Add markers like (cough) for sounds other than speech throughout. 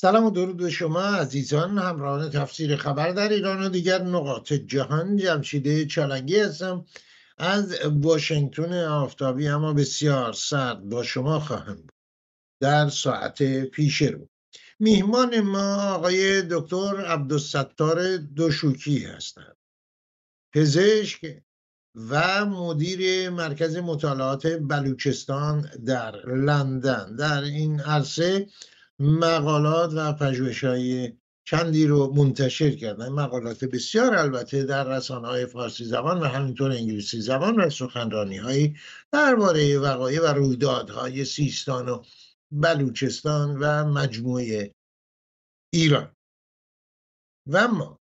سلام و درود به شما عزیزان همراهان تفسیر خبر در ایران و دیگر نقاط جهان. جمشیده چالنگی هستم. از واشنگتن آفتابی اما بسیار سرد با شما خواهم بود. در ساعت پیش رو. میهمان ما آقای دکتر عبدالستار دوشوکی هستند. پزشک و مدیر مرکز مطالعات بلوچستان در لندن. در این عرصه مقالات و های چندی رو منتشر کردن. مقالات بسیار البته در رسانه های فارسی زبان و همینطور انگلیسی زبان و سخنرانی های درباره وقایع و رویدادهای سیستان و بلوچستان و مجموعه ایران. و اما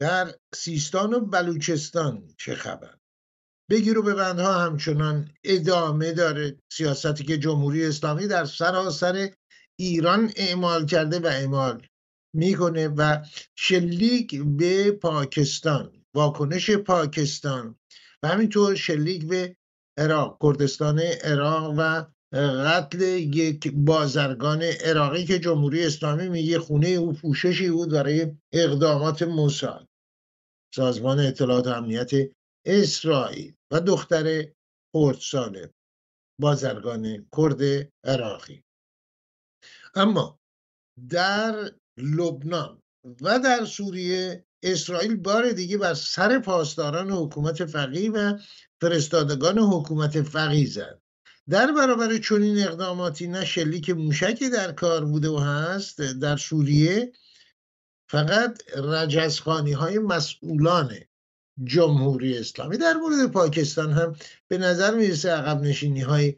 در سیستان و بلوچستان چه خبر؟ بگیر و ببندها همچنان ادامه داره سیاستی که جمهوری اسلامی در سراسر ایران اعمال کرده و اعمال می‌کنه و شلیک به پاکستان واکنش پاکستان و همینطور شلیک به عراق کردستان عراق و قتل یک بازرگان عراقی که جمهوری اسلامی میگه خونه او پوششی بود برای اقدامات موساد سازمان اطلاعات امنیت اسرائیل و دختر خردسال بازرگان کرد عراقی. اما در لبنان و در سوریه اسرائیل بار دیگه بر سر پاسداران حکومت فقیه و فرستادگان حکومت فقیه زد. در برابر چنین اقداماتی نه شلیک موشکی در کار بوده و هست در سوریه فقط رجزخانی های مسئولان جمهوری اسلامی. در مورد پاکستان هم به نظر می‌رسه عقب نشینی های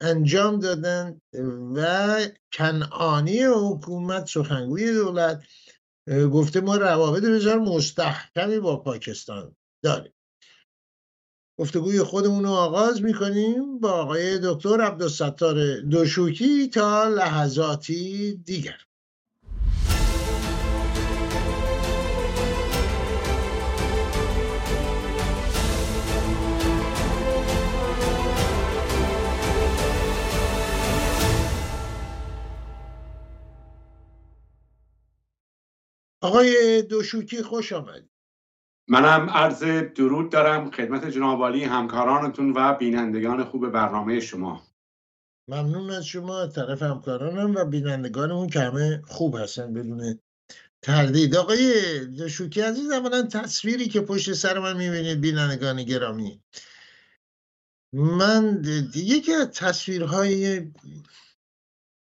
انجام دادن و کنعانی حکومت سخنگوی دولت گفته ما روابط بسیار مستحکمی با پاکستان داریم. گفتگوی خودمون رو آغاز می‌کنیم با آقای دکتر عبدالستار دوشوکی تا لحظاتی دیگر. آقای دوشوکی خوش آمد منم عرض درود دارم خدمت جنابالی همکارانتون و بینندگان خوب برنامه شما. ممنون از شما طرف همکارانم و بینندگانمون که همه خوب هستن بدون تردید. آقای دوشوکی عزیز اولا تصویری که پشت سر من می‌بینید بینندگان گرامی. من یکی از تصویرهای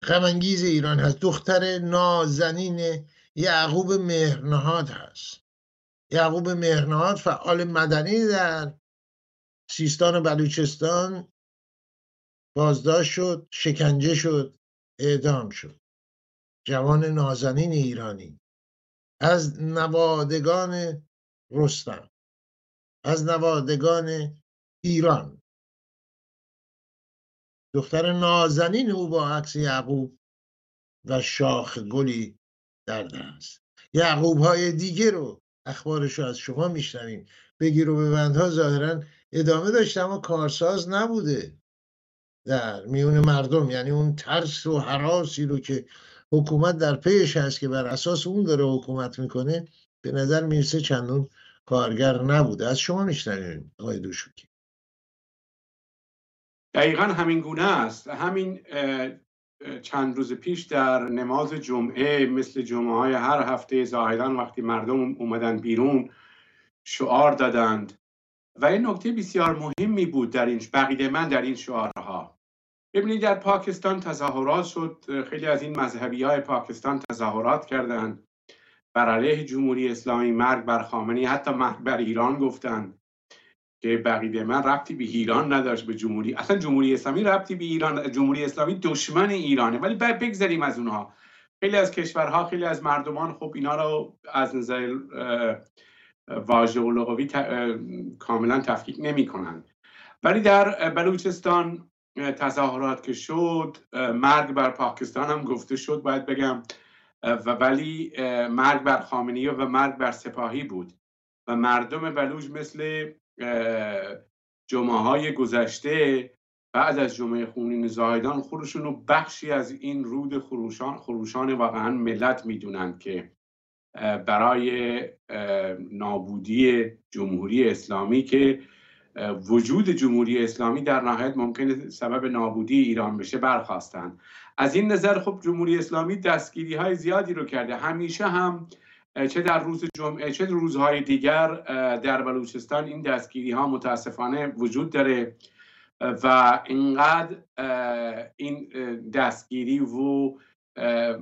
غمانگیز ایران هست. دختر نازنین یعقوب مهرنهاد هست. یعقوب مهرنهاد فعال مدنی در سیستان و بلوچستان بازداشت شد شکنجه شد اعدام شد. جوان نازنین ایرانی. از نوادگان رستم. از نوادگان ایران. دختر نازنین او با عکس یعقوب و شاخ گلی در دست. یعقوب های دیگه رو اخبارش رو از شما میشنویم. بگیر و ببندها ظاهرا ادامه داشته اما کارساز نبوده در میون مردم. یعنی اون ترس و حراسی رو که حکومت در پیش هست که بر اساس اون داره حکومت می‌کنه به نظر می‌رسه چندون کارگر نبوده. از شما میشنویم آقای دوشوکی دقیقا همین گونه است. همین چند روز پیش در نماز جمعه مثل جمعه های هر هفته ظاهرا وقتی مردم اومدن بیرون شعار دادند. و این نکته بسیار مهمی بود در این بقیده من در این شعارها. ببینید در پاکستان تظاهرات شد خیلی از این مذهبی های پاکستان تظاهرات کردند. بر علیه جمهوری اسلامی مرگ بر خامنی حتی مرگ بر ایران گفتند. که بقیده من ربطی به ایران نداشت به جمهوری. اصلا جمهوری اسلامی ربطی به ایران جمهوری اسلامی دشمن ایرانه. ولی بعد بگذاریم از اونها. خیلی از کشورها خیلی از مردمان خب اینا رو از نظر واژه و لغوی کاملا تفکیک نمی کنند ولی در بلوچستان تظاهرات که شد مرگ بر پاکستان هم گفته شد باید بگم. و ولی مرگ بر خامنه‌ای و مرگ بر سپاهی بود. و مردم بلوچ مثل جمعه های گذشته بعد از جمعه خونین زاهدان خودشون رو بخشی از این رود خروشان خروشان واقعا ملت می‌دونند که برای نابودی جمهوری اسلامی که وجود جمهوری اسلامی در نهایت ممکن سبب نابودی ایران بشه برخواستند از این نظر خب جمهوری اسلامی دستگیری های زیادی رو کرده. همیشه هم چه در روز جمعه چه روزهای دیگر در بلوچستان این دستگیری ها متاسفانه وجود داره. و اینقدر این دستگیری و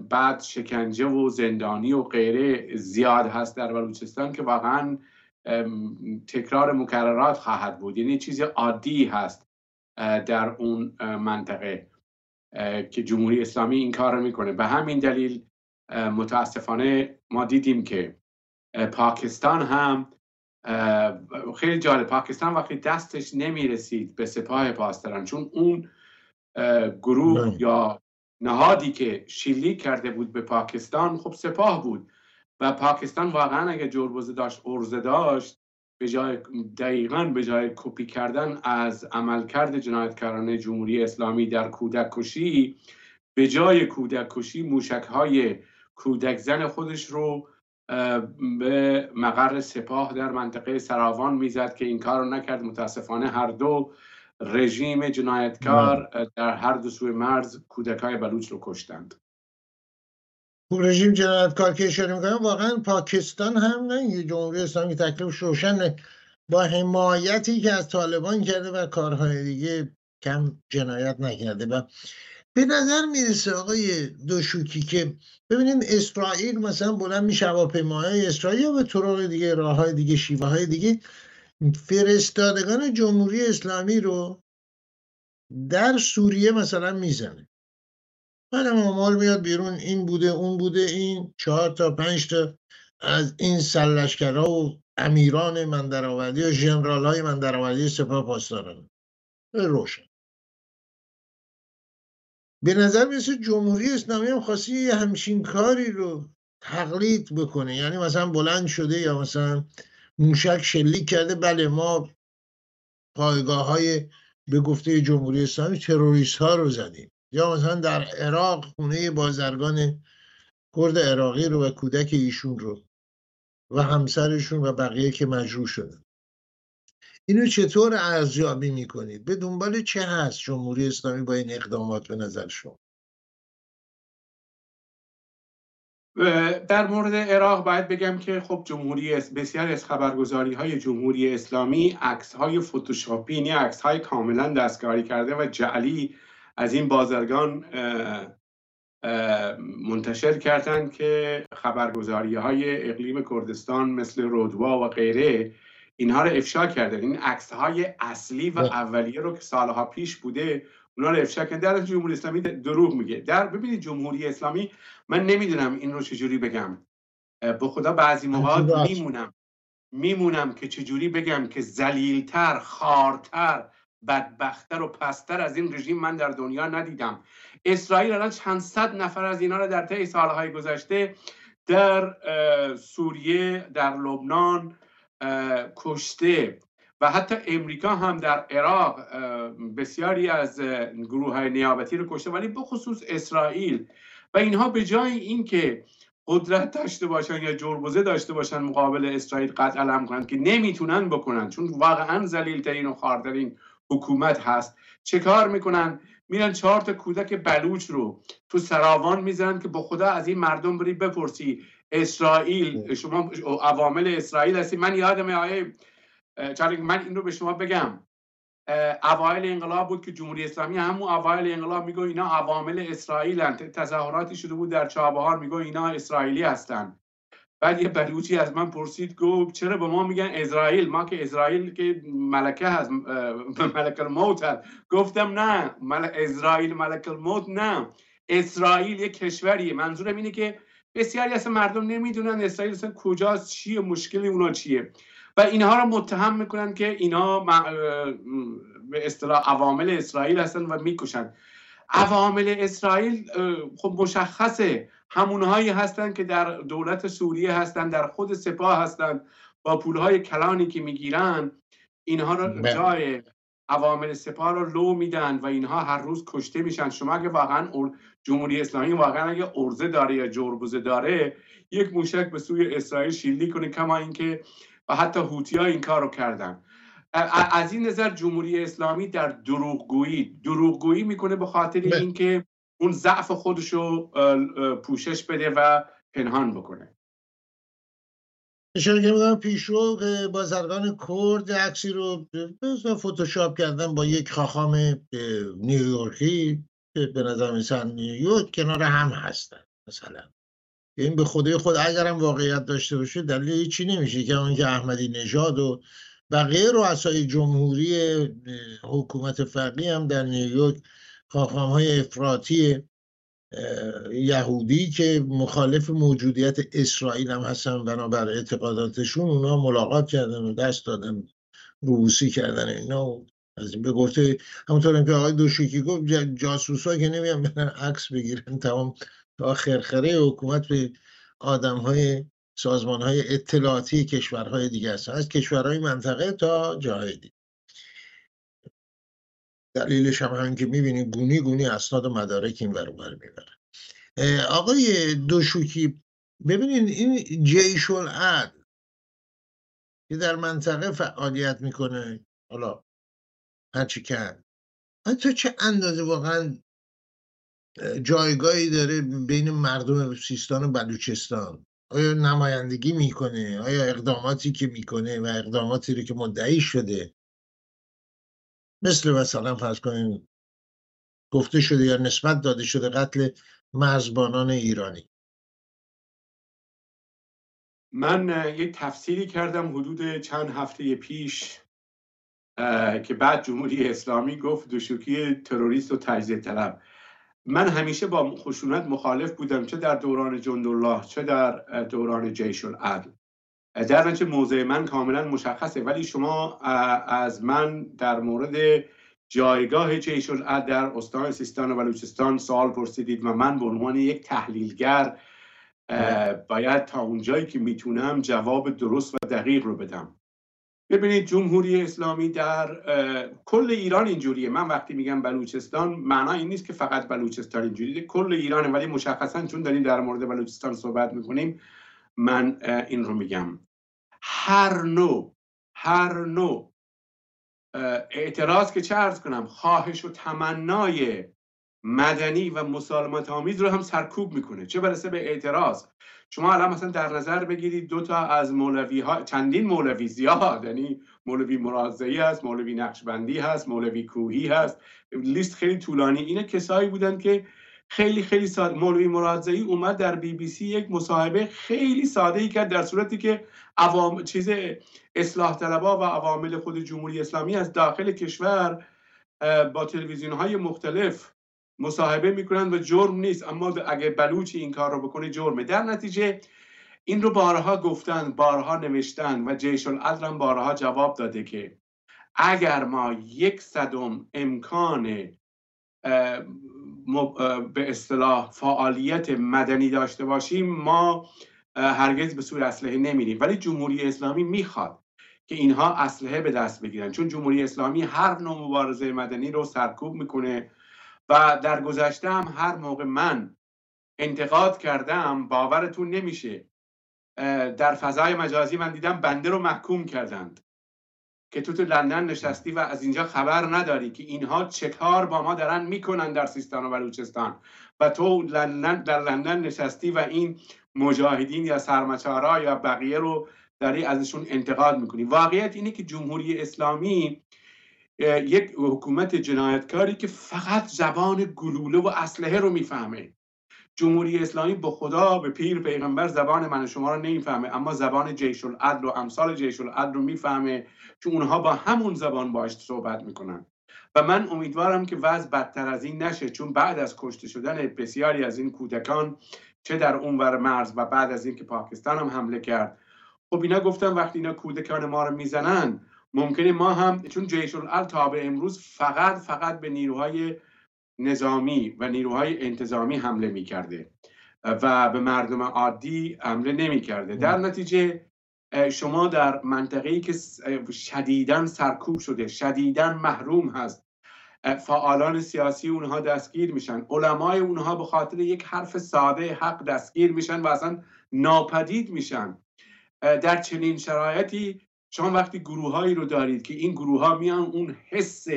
بعد شکنجه و زندانی و غیره زیاد هست در بلوچستان که واقعا تکرار مکررات خواهد بود. یعنی چیز عادی هست در اون منطقه که جمهوری اسلامی این کار رو می‌کنه. به همین دلیل متاسفانه ما دیدیم که پاکستان هم خیلی جالب پاکستان وقتی دستش نمی‌رسید به سپاه پاسداران چون اون گروه یا نهادی که شیلی کرده بود به پاکستان خب سپاه بود و پاکستان واقعا اگه جربوزه داشت ارزه داشت به جای دقیقا به جای کپی کردن از عملکرد جنایتکاران جمهوری اسلامی در کودک کشی به جای کودک کشی موشک های کودک زن خودش رو به مقر سپاه در منطقه سراوان می‌زد که این کار رو نکرد. متاسفانه هر دو رژیم جنایتکار در هر دو سوی مرز کودکای بلوچ رو کشتند. رژیم جنایتکار که اشاره می‌کنم واقعا پاکستان هم نه جمهوری اسلامی تکلیف روشن با حمایتی که از طالبان کرده و کارهای دیگه کم جنایت نکرده. و به نظر می‌رسه آقای دوشوکی که ببینید اسرائیل مثلا بلند میشه هواپیماهای اسرائیل یا به طرق دیگه راه های دیگه شیوه های دیگه فرستادگان جمهوری اسلامی رو در سوریه مثلا می‌زنه. بعد آمار میاد بیرون این بوده اون بوده این چهار تا پنج تا از این سلشکرها و امیران من درآوردی و ژنرال های من درآوردی سپاه پاسداران. روشن. به نظر می‌رسه جمهوری اسلامی هم خواستی یه همچین کاری رو تقلید بکنه. یعنی مثلا بلند شده یا مثلا موشک شلیک کرده بله ما پایگاه های به گفته جمهوری اسلامی تروریست ها رو زدیم. یا مثلا در عراق خونه بازرگان کرد عراقی رو و کودک ایشون رو و همسرشون و بقیه که مجروح شدن. اینو چطور ارزیابی می‌کنید؟ به دنبال چه هست جمهوری اسلامی با این اقدامات به نظر شما؟ در مورد عراق باید بگم که خب جمهوری بسیاری از خبرگزاری های جمهوری اسلامی عکس های فتوشاپی یعنی عکس های کاملا دستکاری کرده و جعلی از این بازرگان منتشر کردند که خبرگزاری های اقلیم کردستان مثل رودوا و غیره اینها رو افشا کرده. این عکس های اصلی و اولیه رو که سالها پیش بوده اونا رو افشا کردن در جمهوری اسلامی دروغ میگه. در ببینید جمهوری اسلامی من نمی‌دونم این رو چجوری بگم. به خدا بعضی موقع میمونم. میمونم که چجوری بگم که زلیلتر خارتر بدبختر و پستر از این رژیم من در دنیا ندیدم. اسرائیل الان چند صد نفر از اینا رو در طی سالهای گذشته در سوریه در لبنان کشته و حتی امریکا هم در عراق بسیاری از گروه های نیابتی رو کشته ولی بخصوص اسرائیل. و اینها به جای اینکه قدرت داشته باشن یا جربوزه داشته باشن مقابل اسرائیل قتل علم کنند که نمی‌تونن بکنن چون واقعا ذلیلترین و خاردرین حکومت هست. چه کار می‌کنن؟ میرن چهار تا کودک بلوچ رو تو سراوان می‌زنن که با خدا از این مردم بری بپرسی. اسرائیل. شما عوامل اسرائیل هستی. من یادم آیه من این رو به شما بگم. اوایل انقلاب بود که جمهوری اسلامی همون اوایل انقلاب میگو اینا عوامل اسرائیل هستند تظاهراتی شده بود در چابهار میگو اینا اسرائیلی هستن. بعد یه بلوچی از من پرسید گفت چرا به ما میگن اسرائیل؟ ما که اسرائیل که ملکه هست (laughs) ملک الموت هست. گفتم نه مل... اسرائیل ملک الموت نه. اسرائیل یه کشوریه. منظورم اینه که بسیاری از مردم نمی‌دونن اسرائیل اصلا کجاست چیه مشکلی اونا چیه. و اینها رو متهم می‌کنن که اینا به اصطلاح عوامل اسرائیل هستن و می‌کشن. عوامل اسرائیل خب مشخصه. همونهایی هستند که در دولت سوریه هستند در خود سپاه هستند با پولهای کلانی که می‌گیرن اینها رو بله. جای عوامل سپاه رو لو میدن و اینها هر روز کشته میشن شما اگه واقعا جمهوری اسلامی واقعا اگه ارزه داره یا جربوزه داره یک موشک به سوی اسرائیل شیلی کنه کما اینکه و حتی هوتی ها این کار رو کردن از این نظر جمهوری اسلامی در دروغگویی دروغگویی می‌کنه به خاطر. اینکه اون ضعف خودش رو پوشش بده و پنهان بکنه اشاره که بودم پیشرو بازرگان کرد عکسی رو فتوشاپ کردن با یک خاخام نیویورکی که به نظر مثلا نیویورک کنار هم هستن مثلا. این به خودی خود اگرم واقعیت داشته باشه دلیل چی نمیشه که اون که احمدی نژاد و بقیه رؤسای جمهوری حکومت فقی هم در نیویورک خاخام های افراطی یهودی که مخالف موجودیت اسرائیل هم هستن بنابر اعتقاداتشون اونا ملاقات کردن و دست دادن روبوسی کردن اینا. از این به گفته همونطور که آقای دوشیکی گفت جاسوس ها که نمیان برن عکس بگیرن. تمام تا خرخره حکومت به آدم های سازمان های اطلاعاتی کشورهای دیگه هستن. از کشورهای منطقه تا جاهای دلیلش هم هم که می‌بینید گونی گونی اسناد و مدارک این برابر می‌بره. آقای دوشوکی ببینید این جیش العدل که در منطقه فعالیت می‌کنه حالا هرچی کن تا چه اندازه واقعا جایگاهی داره بین مردم سیستان و بلوچستان؟ آیا نمایندگی می‌کنه؟ آیا اقداماتی که می‌کنه و اقداماتی رو که مدعی شده مثل مثلا فرض کنیم گفته شده یا نسبت داده شده قتل مرزبانان ایرانی. من یک تفسیری کردم حدود چند هفته پیش که بعد جمهوری اسلامی گفت دوشوکی تروریست و تجزیه طلب. من همیشه با خشونت مخالف بودم چه در دوران جندالله چه در دوران جیش العدل. در نتیجه موضع من کاملا مشخصه ولی شما از من در مورد جایگاه جیش در استان سیستان و بلوچستان سوال پرسیدید و من به عنوان یک تحلیلگر باید تا اونجایی که می‌تونم جواب درست و دقیق رو بدم. ببینید جمهوری اسلامی در کل ایران اینجوریه. من وقتی میگم بلوچستان معنا این نیست که فقط بلوچستان اینجوریه. کل ایرانه ولی مشخصا چون داریم در مورد بلوچستان صحبت می‌کنیم من این رو میگم. هر نوع هر نوع اعتراض که چه ارز کنم خواهش و تمنای مدنی و مسالمت آمیز رو هم سرکوب می‌کنه. چه برسه به اعتراض؟ شما الان مثلا در نظر بگیرید دو تا از مولوی ها چندین مولوی زیاد یعنی مولوی مرازعی هست مولوی نقشبندی هست مولوی کوهی هست. لیست خیلی طولانی. اینه کسایی بودن که خیلی خیلی ساده. مولوی مرادزایی اومد در بی بی سی یک مصاحبه خیلی ساده ای کرد در صورتی که عوام چیز اصلاح طلبا و عوامل خود جمهوری اسلامی از داخل کشور با تلویزیون های مختلف مصاحبه می‌کنن و جرم نیست. اما اگه بلوچی این کار رو بکنه جرمه. در نتیجه این رو بارها گفتن بارها نوشتن و جیش العدل هم بارها جواب داده که اگر ما یک صدم امکان به اصطلاح فعالیت مدنی داشته باشیم ما هرگز به سوی اسلحه نمیریم. ولی جمهوری اسلامی می‌خواد که اینها اسلحه به دست بگیرن. چون جمهوری اسلامی هر نوع مبارزه مدنی رو سرکوب می‌کنه و در گذشته هم هر موقع من انتقاد کردم باورتون نمیشه در فضای مجازی من دیدم بنده رو محکوم کردند. که تو تو لندن نشستی و از اینجا خبر نداری که اینها چه کار با ما دارن می‌کنن در سیستان و بلوچستان. و تو لندن در لندن نشستی و این مجاهدین یا سرمچارا یا بقیه رو داری ازشون انتقاد می‌کنی. واقعیت اینه که جمهوری اسلامی یک حکومت جنایتکاری که فقط زبان گلوله و اسلحه رو می‌فهمه. جمهوری اسلامی به خدا به پیر پیغمبر زبان من شما رو نمی‌فهمه اما زبان جیش العدل و امثال جیش العدل رو می‌فهمه که اونها با همون زبان باش صحبت می‌کنن. و من امیدوارم که وضع بدتر از این نشه چون بعد از کشته شدن بسیاری از این کودکان چه در اونور مرز و بعد از اینکه پاکستان هم حمله کرد. خب اینا گفتم وقتی اینا کودکان ما رو می‌زنن ممکنه ما هم چون جیش العدل تا به امروز فقط فقط به نیروهای نظامی و نیروهای انتظامی حمله می کرده و به مردم عادی حمله نمی کرده در نتیجه شما در منطقه‌ای که شدیداً سرکوب شده شدیداً محروم هست فعالان سیاسی اونها دستگیر میشن. علمای اونها به خاطر یک حرف ساده حق دستگیر میشن و اصلا ناپدید میشن. در چنین شرایطی شما وقتی گروههایی رو دارید که این گروه ها میان اون حس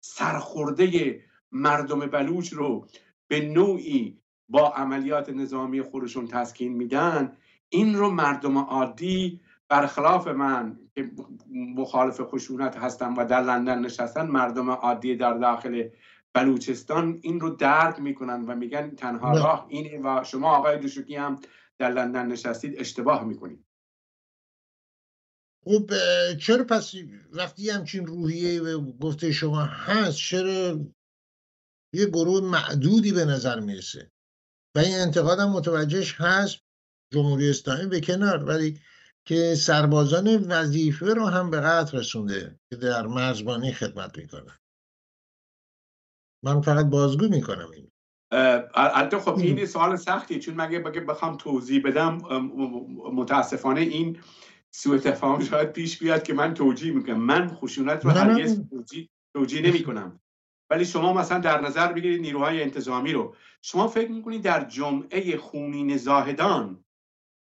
سرخورده مردم بلوچ رو به نوعی با عملیات نظامی خودشون تسکین میدن این رو مردم عادی برخلاف من که مخالف خشونت هستم و در لندن نشستن مردم عادی در داخل بلوچستان این رو درک می‌کنن و میگن تنها راه اینه و شما آقای دوشوکی هم در لندن نشستید اشتباه می‌کنید. خب چرا پس وقتی همچین روحیه گفته شما هست چرا یه گروه معدودی به نظر می‌رسه. و این انتقاد هم متوجهش هست جمهوری اسلامی به کنار ولی که سربازان وظیفه رو هم به قطع رسونده که در مرزبانی خدمت می‌کنن من فقط بازگو می‌کنم این البته خب این سوال سختیه چون مگه بخوام توضیح بدم متاسفانه این سوء تفاهم شاید پیش بیاد که من توجیه می‌کنم. من خشونت رو هرگز توجیه, توجیه نمی کنم ولی شما مثلا در نظر بگیرید نیروهای انتظامی رو. شما فکر می‌کنید در جمعه خونین زاهدان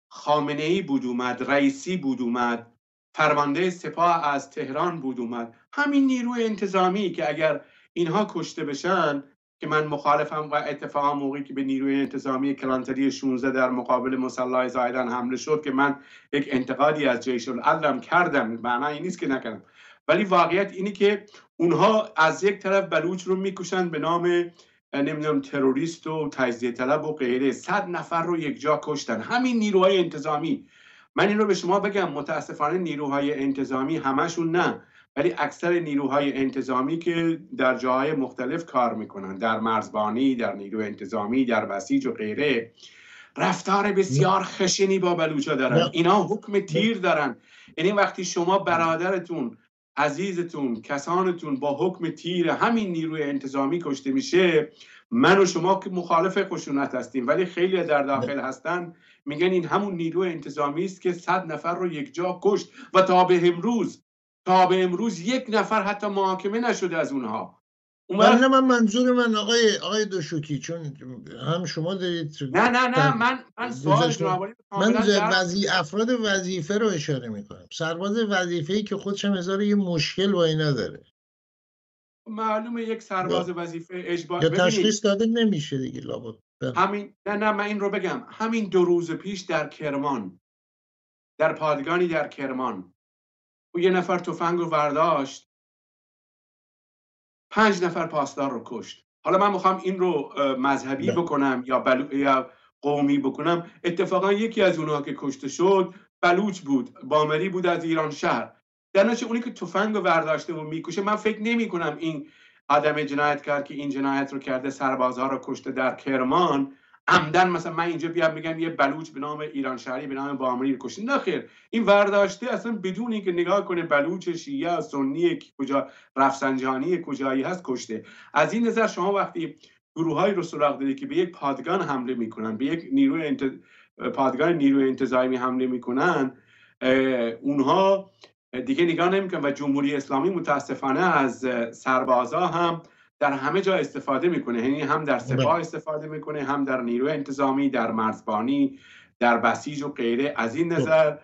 خامنه ای بود اومد رئیسی بود اومد فرمانده سپاه از تهران بود اومد. همین نیروی انتظامی که اگر اینها کشته بشن که من مخالفم و اتفاقا موقعی که به نیروی انتظامی کلانتری 16 در مقابل مسلح زایدن حمله شد که من یک انتقادی از جیش العدلم کردم. معنی نیست که نکردم. ولی واقعیت اینی که اونها از یک طرف بلوچ رو می‌کشن به نام نمی‌دونم تروریست و تجزیه طلب و غیره. صد نفر رو یک جا کشتن. همین نیروهای انتظامی. من این رو به شما بگم متاسفانه نیروهای انتظامی همشون نه ولی اکثر نیروهای انتظامی که در جاهای مختلف کار می‌کنن. در مرزبانی در نیرو انتظامی در بسیج و غیره. رفتار بسیار خشنی با بلوچا دارن. اینا حکم تیر دارن. یعنی وقتی شما برادرتون عزیزتون کسانتون با حکم تیر همین نیروی انتظامی کشته میشه من و شما که مخالف خشونت هستیم. ولی خیلی در داخل هستن. میگن این همون نیروی انتظامی است که صد نفر رو یک جا کشت و تا به امروز تا به امروز یک نفر حتی محاکمه نشده از اونها. بله من منظور من آقای آقای دوشوکی چون هم شما دارید نه نه نه من من سوال من وزی افراد وظیفه رو اشاره می‌کنم. سرباز وظیفه ای که خودش هم هزار یه مشکل با اینا داره. معلومه یک سرباز وظیفه اجبار یا تشخیص داده نمیشه دیگه لابد. بله. همین نه نه من این رو بگم. همین دو روز پیش در کرمان در پادگانی در کرمان او یه نفر تفنگ رو برداشت پنج نفر پاسدار رو کشت. حالا من می‌خوام این رو مذهبی بکنم یا, بلو... یا قومی بکنم. اتفاقا یکی از اونها که کشته شد بلوچ بود بامری بود از ایران شهر. در اونی که تفنگ رو برداشته و می‌کشه من فکر نمی کنم این آدم جنایت کرد که این جنایت رو کرده سربازها رو کشته در کرمان عمدن مثلا من اینجا بیام بگم یه بلوچ به نام ایران شهری به نام بامری کشته نه خیر. این ورداشته اصلا بدون اینکه نگاه کنه بلوچ شیعه سنی کجا رفسنجانی کجایی هست کشته. از این نظر شما وقتی گروههایی رو سراغ دارید که به یک پادگان حمله می‌کنن به یک نیروی انت... پادگان نیروی انتظامی حمله می‌کنن اونها دیگه نگاه نمی‌کنن و جمهوری اسلامی متاسفانه از سربازا هم در همه جا استفاده می‌کنه. یعنی هم در سپاه بله. استفاده می‌کنه هم در نیروی انتظامی در مرزبانی در بسیج و غیره. از این. نظر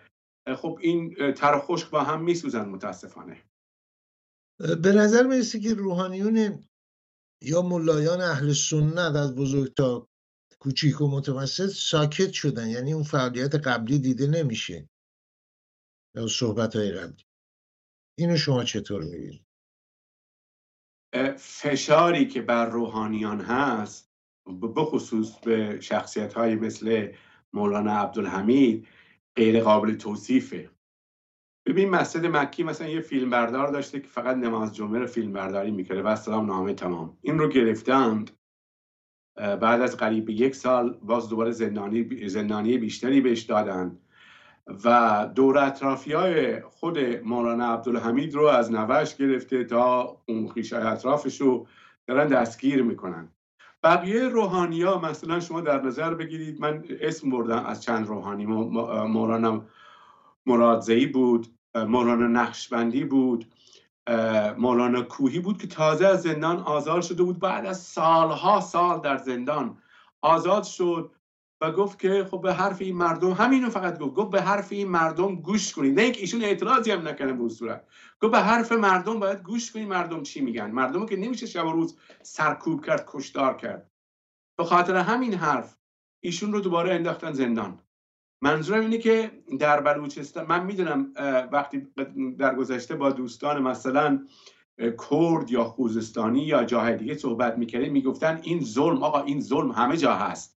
خب این تر خشک با هم میسوزن متاسفانه. به نظر می‌رسه که روحانیون یا ملایان اهل سنت از بزرگ تا کوچیک و متوسط ساکت شدن؟ یعنی اون فعالیت قبلی دیده نمیشه یا صحبت های قبلی. اینو شما چطور می‌بینید؟ فشاری که بر روحانیان هست بخصوص به شخصیت های مثل مولانا عبدالحمید غیر قابل توصیفه. ببین مسجد مکی مثلا یه فیلم بردار داشته که فقط نماز جمعه رو فیلم برداری می‌کرده و سلام نامه تمام. این رو گرفتند بعد از قریب یک سال باز دوباره زندانی, زندانی بیشتری بهش دادن و دور اطرافی های خود مولانا عبدالحمید رو از نوش گرفته تا اون خیشای اطرافش رو دارن دستگیر می‌کنن. بقیه روحانی ها مثلا شما در نظر بگیرید من اسم بردم از چند روحانی. مولانا مرادزهی بود مولانا نقشبندی بود مولانا کوهی بود که تازه از زندان آزاد شده بود. بعد از سالها سال در زندان آزاد شد. و گفت که خب به حرف این مردم همینو فقط گفت گفت به حرف این مردم گوش کنید. نه اینکه ایشون اعتراضی هم نکنه به صورت. گفت به حرف مردم باید گوش کنید مردم چی میگن. مردم که نمیشه شب و روز سرکوب کرد کشدار کرد. به خاطر همین حرف ایشون رو دوباره انداختن زندان. منظورم اینه که در بلوچستان من می‌دونم وقتی در گذشته با دوستان مثلا کرد یا خوزستانی یا جاهای دیگه صحبت می‌کردیم می‌گفتن این ظلم آقا این ظلم همه جا هست.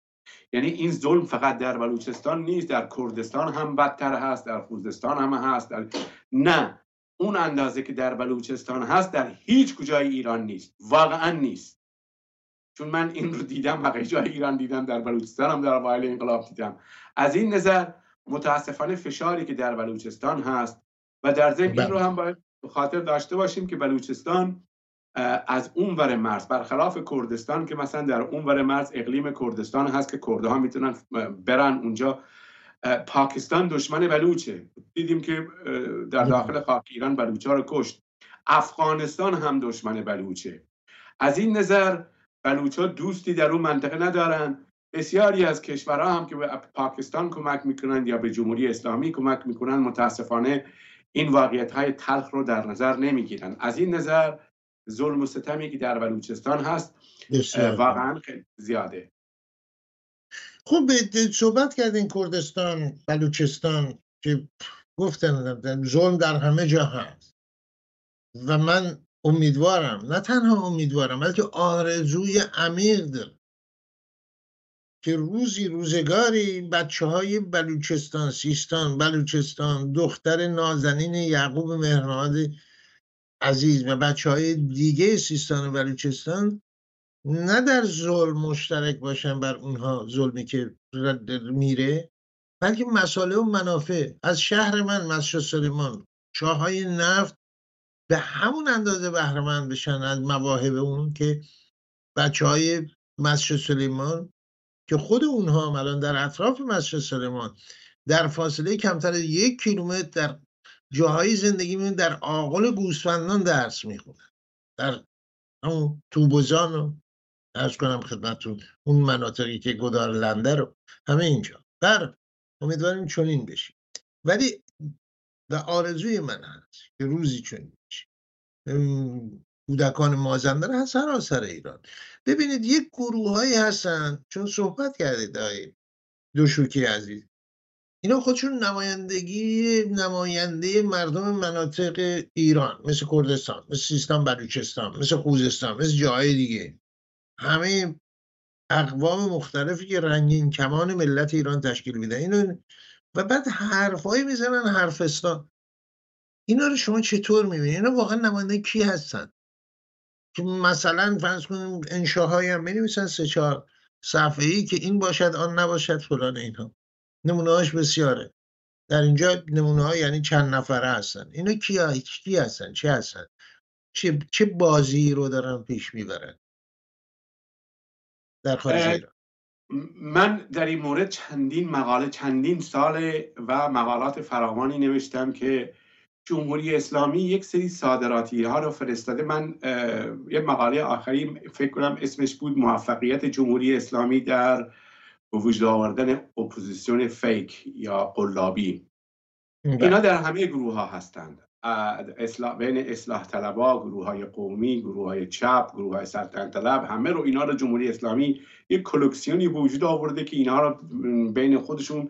یعنی این ظلم فقط در بلوچستان نیست در کردستان هم بدتر هست در خوزستان هم هست. در... نه اون اندازه که در بلوچستان هست در هیچ کجای ایران نیست. واقعا نیست. چون من این رو دیدم بقیه جای ایران دیدم در بلوچستان هم در اوایل انقلاب دیدم. از این نظر متاسفانه فشاری که در بلوچستان هست و در ضمن این بله. رو هم باید خاطر داشته باشیم که بلوچستان از اونور مرز برخلاف کردستان که مثلا در اونور مرز اقلیم کردستان هست که کردها می‌تونن برن اونجا. پاکستان دشمن بلوچه. دیدیم که در داخل خاک ایران بلوچ ها رو کشت. افغانستان هم دشمن بلوچه. از این نظر بلوچ ها دوستی در اون منطقه ندارن. بسیاری از کشورها هم که به پاکستان کمک می‌کنن یا به جمهوری اسلامی کمک می‌کنن متاسفانه این واقعیت های تلخ رو در نظر نمی‌گیرن. از این نظر ظلم و ستمی که در بلوچستان هست. واقعا خیلی زیاده. خب صحبت کردین کردستان بلوچستان که گفتن ظلم در همه جا هست. و من امیدوارم نه تنها امیدوارم بلکه آرزوی عمیق دارم که روزی روزگاری بچه های بلوچستان سیستان بلوچستان دختر نازنین یعقوب مهرناد عزیز و بچه های دیگه سیستان و بلوچستان نه در ظلم مشترک باشن بر اونها ظلمی که میره بلکه مسائل و منافع. از شهر من مسجد سلیمان چاهای نفت به همون اندازه بهرهمند بشن از مواهب اون که بچه های مسجد سلیمان که خود اونها الان در اطراف مسجد سلیمان در فاصله کمتر یک کیلومتر در جاهای زندگی می در آقل گوسفندان درس می‌خونن. در همون توبوزان رو ارز کنم خدمتون اون مناطقی که گدار لنده رو همه اینجا. بر امیدواریم چنین بشیم. ولی و آرزوی من هست که روزی چنین بشه. کودکان مازندران هست سراسر ایران. ببینید یک گروه هایی هستن چون صحبت کردید آقای دوشوکی عزیز. اینا خودشون نمایندگی نماینده مردم مناطق ایران مثل کردستان مثل سیستان بلوچستان مثل خوزستان مثل جاهای دیگه. همه اقوام مختلفی که رنگین کمان ملت ایران تشکیل میدن اینو و بعد حرفایی می‌زنن حرفستان اینا رو شما چطور می‌بینید اینا واقعا نماینده کی هستن؟ که مثلا فرض کنیم انشاهایی هم می‌نویسن سه چهار صفحه ای که این باشد آن نباشد فلان اینها. نمونه هاش بسیاره. در اینجا نمونه ها یعنی چند نفره هستن. اینا کی, ها؟ کی هستن؟ چه هستن؟ چه, چه بازی رو دارن پیش می‌برن؟ در خارج ایران. من در این مورد چندین مقاله چندین سال و مقالات فراوانی نوشتم که جمهوری اسلامی یک سری صادراتی ها رو فرستاده. من یه مقاله آخری فکر کنم اسمش بود موفقیت جمهوری اسلامی در به وجود آوردن اپوزیسیون fake یا قلابی. اینا در همه گروه ها هستند اصلاح بین اصلاح طلبا گروه های قومی گروه های چپ گروه های طلب همه رو اینا رو جمهوری اسلامی یک کلکسیونی وجود آورده که اینا رو بین خودشون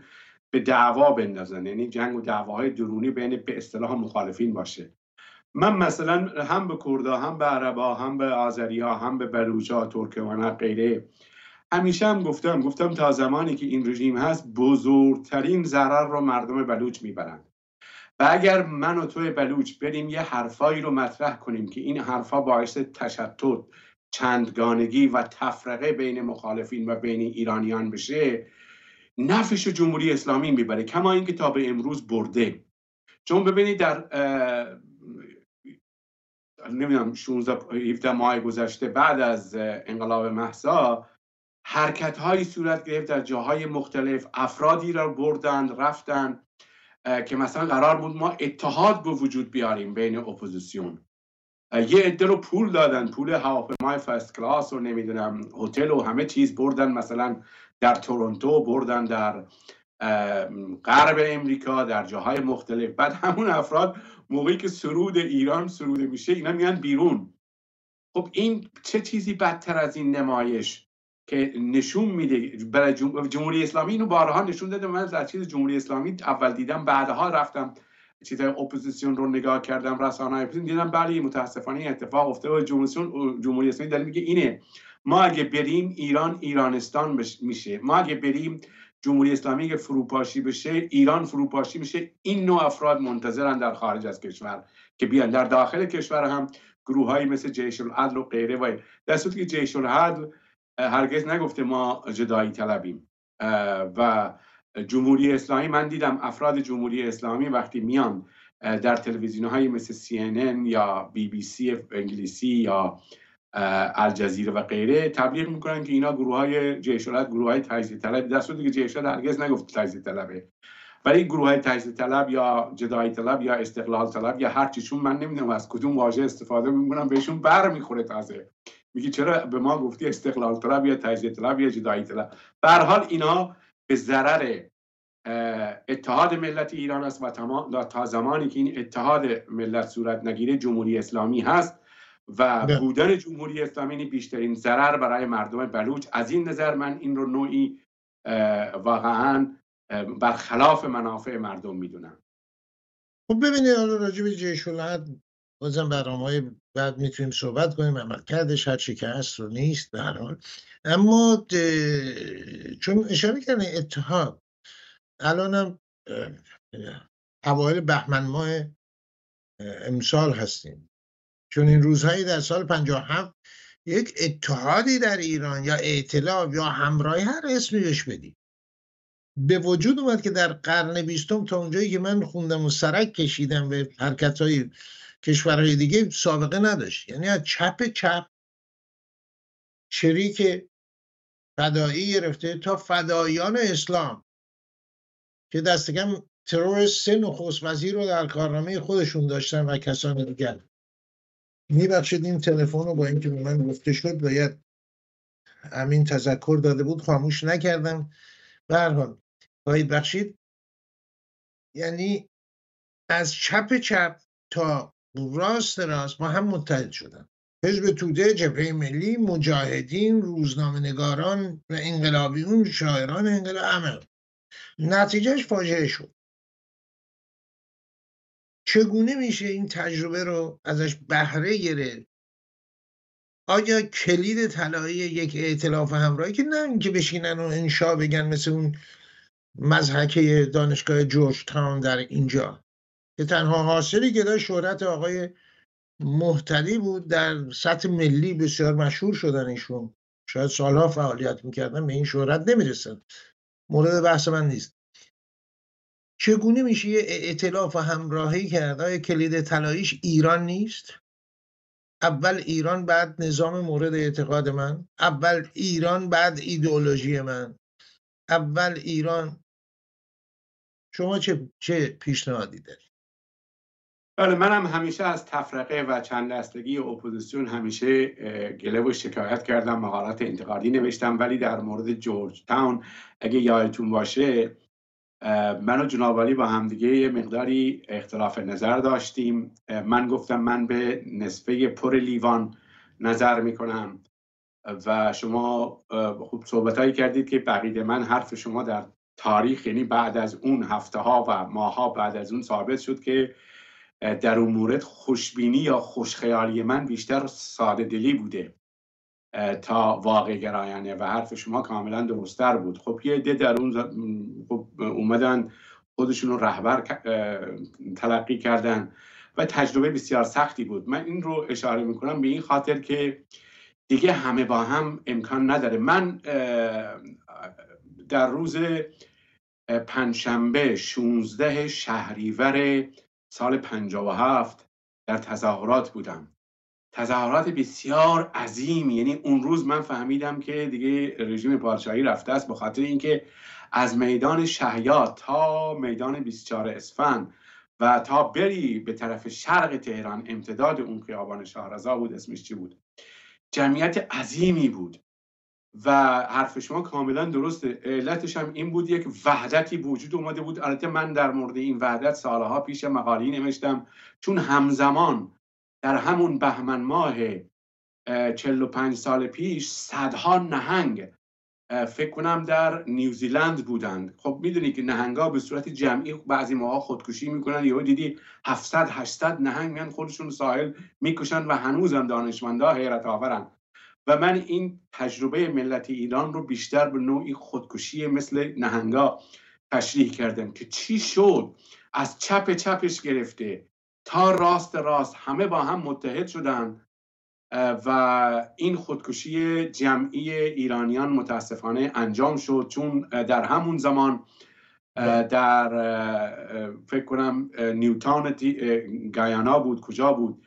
به دعوا بندازن. یعنی جنگ و دعواهای درونی بین به اصطلاح مخالفین باشه. من مثلا هم به کردا هم به عربا هم به آذری ها هم به بلوچا ترکمن غیره همیشه هم گفتم گفتم تا زمانی که این رژیم هست بزرگترین ضرر رو مردم بلوچ می‌برند. و اگر من و توی بلوچ بریم یه حرفایی رو مطرح کنیم که این حرفا باعث تشتت چندگانگی و تفرقه بین مخالفین و بین ایرانیان بشه نفش جمهوری اسلامی می‌بره. کما اینکه تا به امروز برده. چون ببینید در نمی‌دونم 16 17 ماه گذشته بعد از انقلاب محسا حرکت هایی صورت گرفت در جاهای مختلف. افرادی را بردند رفتند که مثلا قرار بود ما اتحاد به وجود بیاریم بین اپوزیسیون. یه عده رو پول دادن پول هواپیمای first class و نمی‌دونم هتل و همه چیز بردن مثلا در تورنتو بردن در غرب امریکا در جاهای مختلف. بعد همون افراد موقعی که سرود ایران سروده میشه اینا میان بیرون. خب این چه چیزی بدتر از این نمایش؟ که نشون میده برای جمهوری اسلامی اینو بارها نشون داده. من از چیز جمهوری اسلامی اول دیدم بعدها رفتم چیزای اپوزیسیون رو نگاه کردم رسانه اپوزیسیون دیدم بله متاسفانه اتفاق افتاده. و جمهوری اسلامی داره میگه اینه ما اگه بریم ایران ایرانستان میشه. ما اگه بریم جمهوری اسلامی که فروپاشی بشه ایران فروپاشی میشه. این نوع افراد منتظرن در خارج از کشور که بیان. در داخل کشور هم گروه مثل جیش العدل و غیره و در صورتی که جیش العدل هرگز نگفته ما جدایی طلبیم. و جمهوری اسلامی من دیدم افراد جمهوری اسلامی وقتی میان در تلویزیون های مثل CNN یا بی بی سی انگلیسی یا الجزیره و غیره تبلیغ می‌کنن که اینا گروه های جیشالت گروه های تجزیه طلب. در صورتی که هرگز نگفت تجزیه طلبه. ولی گروه های تجزیه طلب یا جدایی طلب یا استقلال طلب یا هر چیشون من نمی‌دونم از کدوم واژه استفاده می‌کنم بهشون بر می‌خوره تازه. میگه چرا به ما گفتی استقلال طلب یا تجزیه طلب یا جدایی طلب به حال اینا به ضرر اتحاد ملت ایران است و تا زمانی که این اتحاد ملت صورت نگیره جمهوری اسلامی هست و. بودن جمهوری اسلامی بیشترین ضرر برای مردم بلوچ. از این نظر من این رو نوعی واقعا برخلاف منافع مردم می‌دونم. خب ببینید حالا راجع به جیش بازم برنامه های بعد می‌تونیم صحبت کنیم. عمل کردش هر چی که هست رو نیست به حال. اما چون اشاره کردن اتحاد الانم اوایل بهمن ماه امسال هستیم. چون این روزهایی در سال 57 یک اتحادی در ایران یا ائتلاف یا همراهی هر اسمیش بدیم. به وجود اومد که در قرن بیستم تا اونجایی که من خوندم و سرک کشیدم به حرکت های کشورهای دیگه سابقه نداشت. یعنی از چپ چپ شریک فدایی گرفته تا فدایان اسلام که دست کم ترور سه نخست وزیر رو در کارنامه خودشون داشتن و کسان دیگر میبخشید این تلفن رو با اینکه به من گفته شد باید امین تذکر داده بود خاموش نکردم. به هر حال باید بخشید. یعنی از چپ چپ تا راست راست با هم متحد شدن. حزب توده جبهه ملی مجاهدین روزنامه نگاران و انقلابیون شاعران انقلاب همه. نتیجهش فاجعه شد. چگونه میشه این تجربه رو ازش بهره گرفت؟ آیا کلید طلایی یک ائتلاف همراهی که نه اینکه بشینن و انشا بگن مثل اون مزحکه دانشگاه جورج تاون در اینجا؟ که تنها حاصلی که داشت شهرت آقای محتدی بود در سطح ملی بسیار مشهور شدن ایشون. شاید سالها فعالیت می‌کردن به این شهرت نمی‌رسن. مورد بحث من نیست. چگونه میشه یه اعتلاف و همراهی کرد؟ آیا کلید طلاییش ایران نیست؟ اول ایران بعد نظام مورد اعتقاد من. اول ایران بعد ایدئولوژی من. اول ایران. شما چه چه پیشنهادی دارید؟ بله منم همیشه از تفرقه و چند دستگی اپوزیسیون همیشه گله و شکایت کردم مقالات انتقادی نوشتم ولی در مورد جورج تاون اگه یادتون باشه من و جناب با همدیگه مقداری اختلاف نظر داشتیم. من گفتم من به نصفه پر لیوان نظر می‌کنم. و شما خوب صحبت هایی کردید که بقید من حرف شما در تاریخ یعنی بعد از اون هفته ها و ماه ها بعد از اون ثابت شد که در اون مورد خوشبینی یا خوشخیالی من بیشتر ساده دلی بوده تا واقع گرایانه و حرف شما کاملا درستتر بود. خب یه ده در اون خب اومدن خودشون رهبر تلقی کردن و تجربه بسیار سختی بود. من این رو اشاره می‌کنم به این خاطر که دیگه همه با هم امکان نداره. من در روز پنجشنبه 16 شهریور سال 57 در تظاهرات بودم. تظاهرات بسیار عظیم یعنی اون روز من فهمیدم که دیگه رژیم پادشاهی رفته است به خاطر اینکه از میدان شهیات تا میدان 24 اسفند و تا بری به طرف شرق تهران امتداد اون خیابان شهرزا بود اسمش چی بود؟ جمعیت عظیمی بود. و حرف شما کاملا درسته. علتش هم این بود یک وحدتی وجود اومده بود. البته من در مورد این وحدت سالها پیش مقالی نوشتم. چون همزمان در همون بهمن ماه 45 سال پیش صدها نهنگ فکر کنم در نیوزیلند بودند. خب می‌دونی که نهنگا به صورت جمعی بعضی موقع خودکشی می‌کنن. یهو دیدی 700 800 نهنگ میان خودشون ساحل می‌کشن و هنوزم دانشمندا حیرت آورن و من این تجربه ملت ایران رو بیشتر به نوعی خودکشی مثل نهنگا تشریح کردم که چی شد از چپ چپش گرفته تا راست راست همه با هم متحد شدن و این خودکشی جمعی ایرانیان متاسفانه انجام شد چون در همون زمان. در فکر کنم نیوتان گایانا بود کجا بود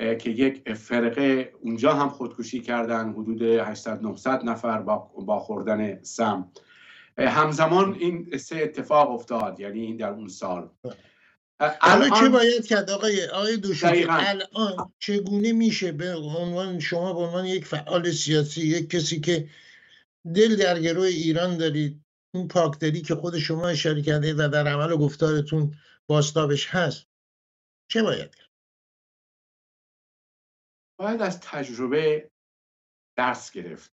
که یک فرقه اونجا هم خودکشی کردن حدود 800 900 نفر با خوردن سم. همزمان این سه اتفاق افتاد یعنی در اون سال. الان چه باید کرد؟ آقای آقای دوشوکی الان چگونه میشه به عنوان شما به عنوان یک فعال سیاسی یک کسی که دل در گروه ایران دارید اون پاکدلی که خود شما اشاره کرده و در عمل و گفتارتون باستابش هست چه باید کرد؟ باید از تجربه درس گرفت.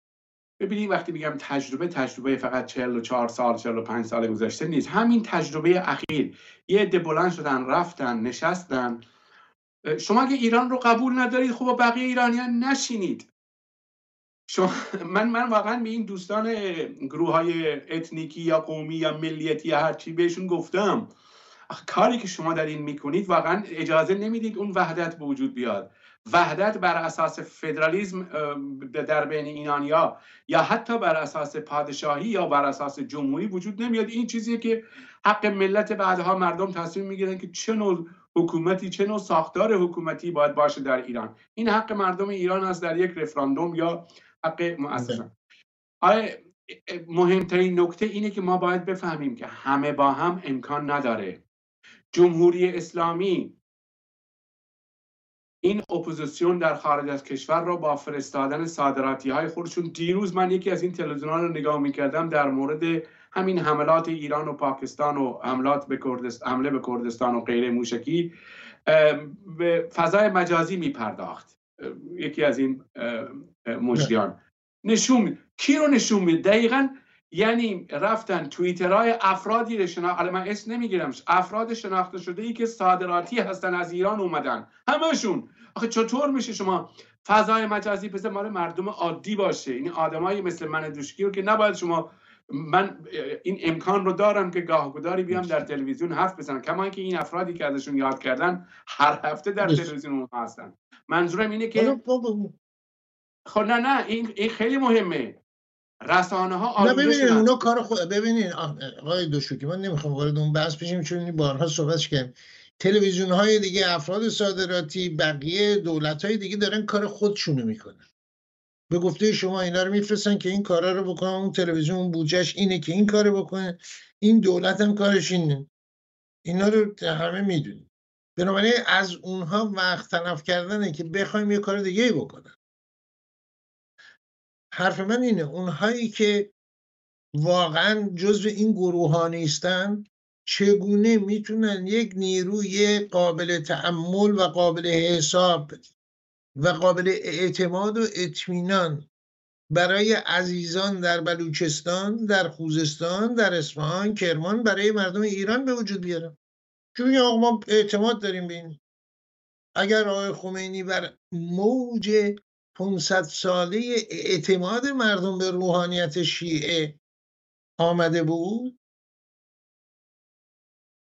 ببینید وقتی میگم تجربه تجربه فقط 44 سال 45 سال گذشته نیست. همین تجربه اخیر. یه عده بلند شدن رفتن نشستن. شما اگه ایران رو قبول ندارید خب بقیه ایرانیان نشینید. شما (laughs) من من واقعا به این دوستان گروه های اتنیکی یا قومی یا ملیتی یا هر چی بهشون گفتم. کاری که شما در این می‌کنید واقعا اجازه نمی‌دید اون وحدت به وجود بیاد. وحدت بر اساس فدرالیزم در بین ایرانیا یا حتی بر اساس پادشاهی یا بر اساس جمهوری وجود نمیاد. این چیزیه که حق ملت بعدها مردم تصمیم می‌گیرن که چه نوع حکومتی چه نوع ساختار حکومتی باید باشه در ایران. این حق مردم ایران است در یک رفراندوم یا حق مؤسسه. آره مهمترین نکته اینه که ما باید بفهمیم که همه با هم امکان نداره. جمهوری اسلامی این اپوزیسیون در خارج از کشور را با فرستادن صادراتی های خودشون دیروز من یکی از این تلویزیون رو نگاه می‌کردم در مورد همین حملات ایران و پاکستان و حملات به کردستان حمله به کردستان و غیر موشکی به فضای مجازی میپرداخت. یکی از این مجریان نشون کی رو نشون میده؟ دقیقا یعنی رفتن توییترهای افرادی رو شناخت من اسم نمی‌گیرم افراد شناخته شده ای که صادراتی هستن از ایران اومدن. همشون آخه چطور میشه شما فضای مجازی پس مال مردم عادی باشه؟ این آدمایی مثل من دوشکی رو که نباید شما من این امکان رو دارم که گاهگداری بیام در تلویزیون حرف بزنم. کما که این افرادی که ازشون یاد کردن هر هفته در تلویزیون هستن. منظورم اینه که خب نه نه این, این خیلی مهمه. رسانه ها نه ببینید اونا کار خود ببینید آقای دوشوکی من نمی‌خوام وارد اون بحث بشیم چون این بارها صحبتش کردیم. تلویزیون های دیگه افراد صادراتی بقیه دولت های دیگه دارن کار خودشونو می‌کنن. به گفته شما اینا رو میفرستن که این کارا رو بکنن اون تلویزیون بودجهش اینه که این کارو بکنه. این دولت هم کارش اینه. اینا رو همه می‌دونیم. بنابراین از اونها وقت تلف کردنه که بخوایم یه کار دیگه بکنن. حرف من اینه اونهایی که واقعا جزو این گروه ها نیستن چگونه می‌تونن یک نیروی قابل تعمل و قابل حساب و قابل اعتماد و اطمینان برای عزیزان در بلوچستان در خوزستان در اصفهان کرمان برای مردم ایران به وجود بیارن چون آقا ما اعتماد داریم به این. اگر آقای خمینی بر موج 500 ساله اعتماد مردم به روحانیت شیعه آمده بود؟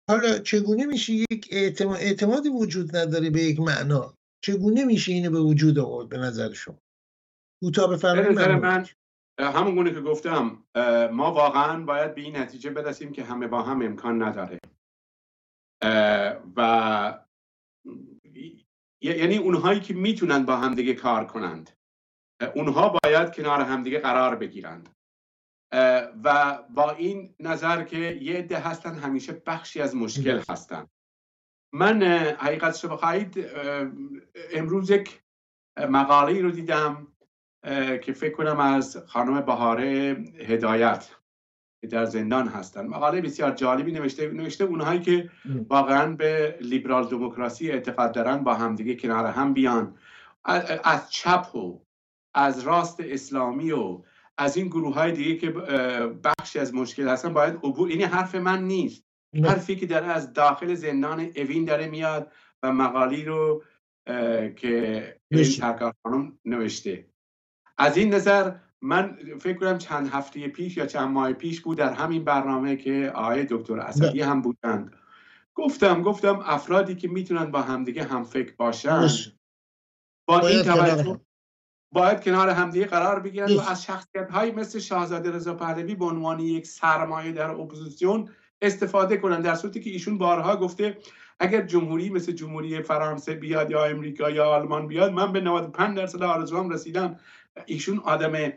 حالا چگونه میشه یک اعتماد اعتمادی وجود نداره به یک معنا؟ چگونه میشه اینو به وجود آورد به نظر شما؟ کوتاه بفرمایید من همون گونه که گفتم ما واقعا باید به این نتیجه برسیم که همه با هم امکان نداره. و یعنی اونهایی که می‌تونن با همدیگه کار کنند. اونها باید کنار همدیگه قرار بگیرند. و با این نظر که یه عده هستن همیشه بخشی از مشکل هستن. من حقیقت بخواهید امروز یک مقاله رو دیدم که فکر کنم از خانم بهاره هدایت. در زندان هستن. مقاله بسیار جالبی نوشته نوشته اونهایی که واقعا به لیبرال دموکراسی اعتقاد دارن با همدیگه کنار هم بیان. از چپ و از راست اسلامی و از این گروه های دیگه که بخشی از مشکل هستن باید عبور این حرف من نیست. حرفی که داره از داخل زندان اوین داره میاد و مقالی رو که این سرکار خانم نوشته. از این نظر من فکر کنم چند هفته پیش یا چند ماه پیش بود در همین برنامه که آقای دکتر اسدی هم بودند. گفتم گفتم افرادی که می‌تونن با همدیگه هم فکر باشن با این توجه باید کنار همدیگه قرار بگیرن و از شخصیت های مثل شاهزاده رضا پهلوی به عنوان یک سرمایه در اپوزیسیون استفاده کنن در صورتی که ایشون بارها گفته اگر جمهوری مثل جمهوری فرانسه بیاد یا امریکا یا آلمان بیاد من به 95 درصد آرزوام رسیدم ایشون آدم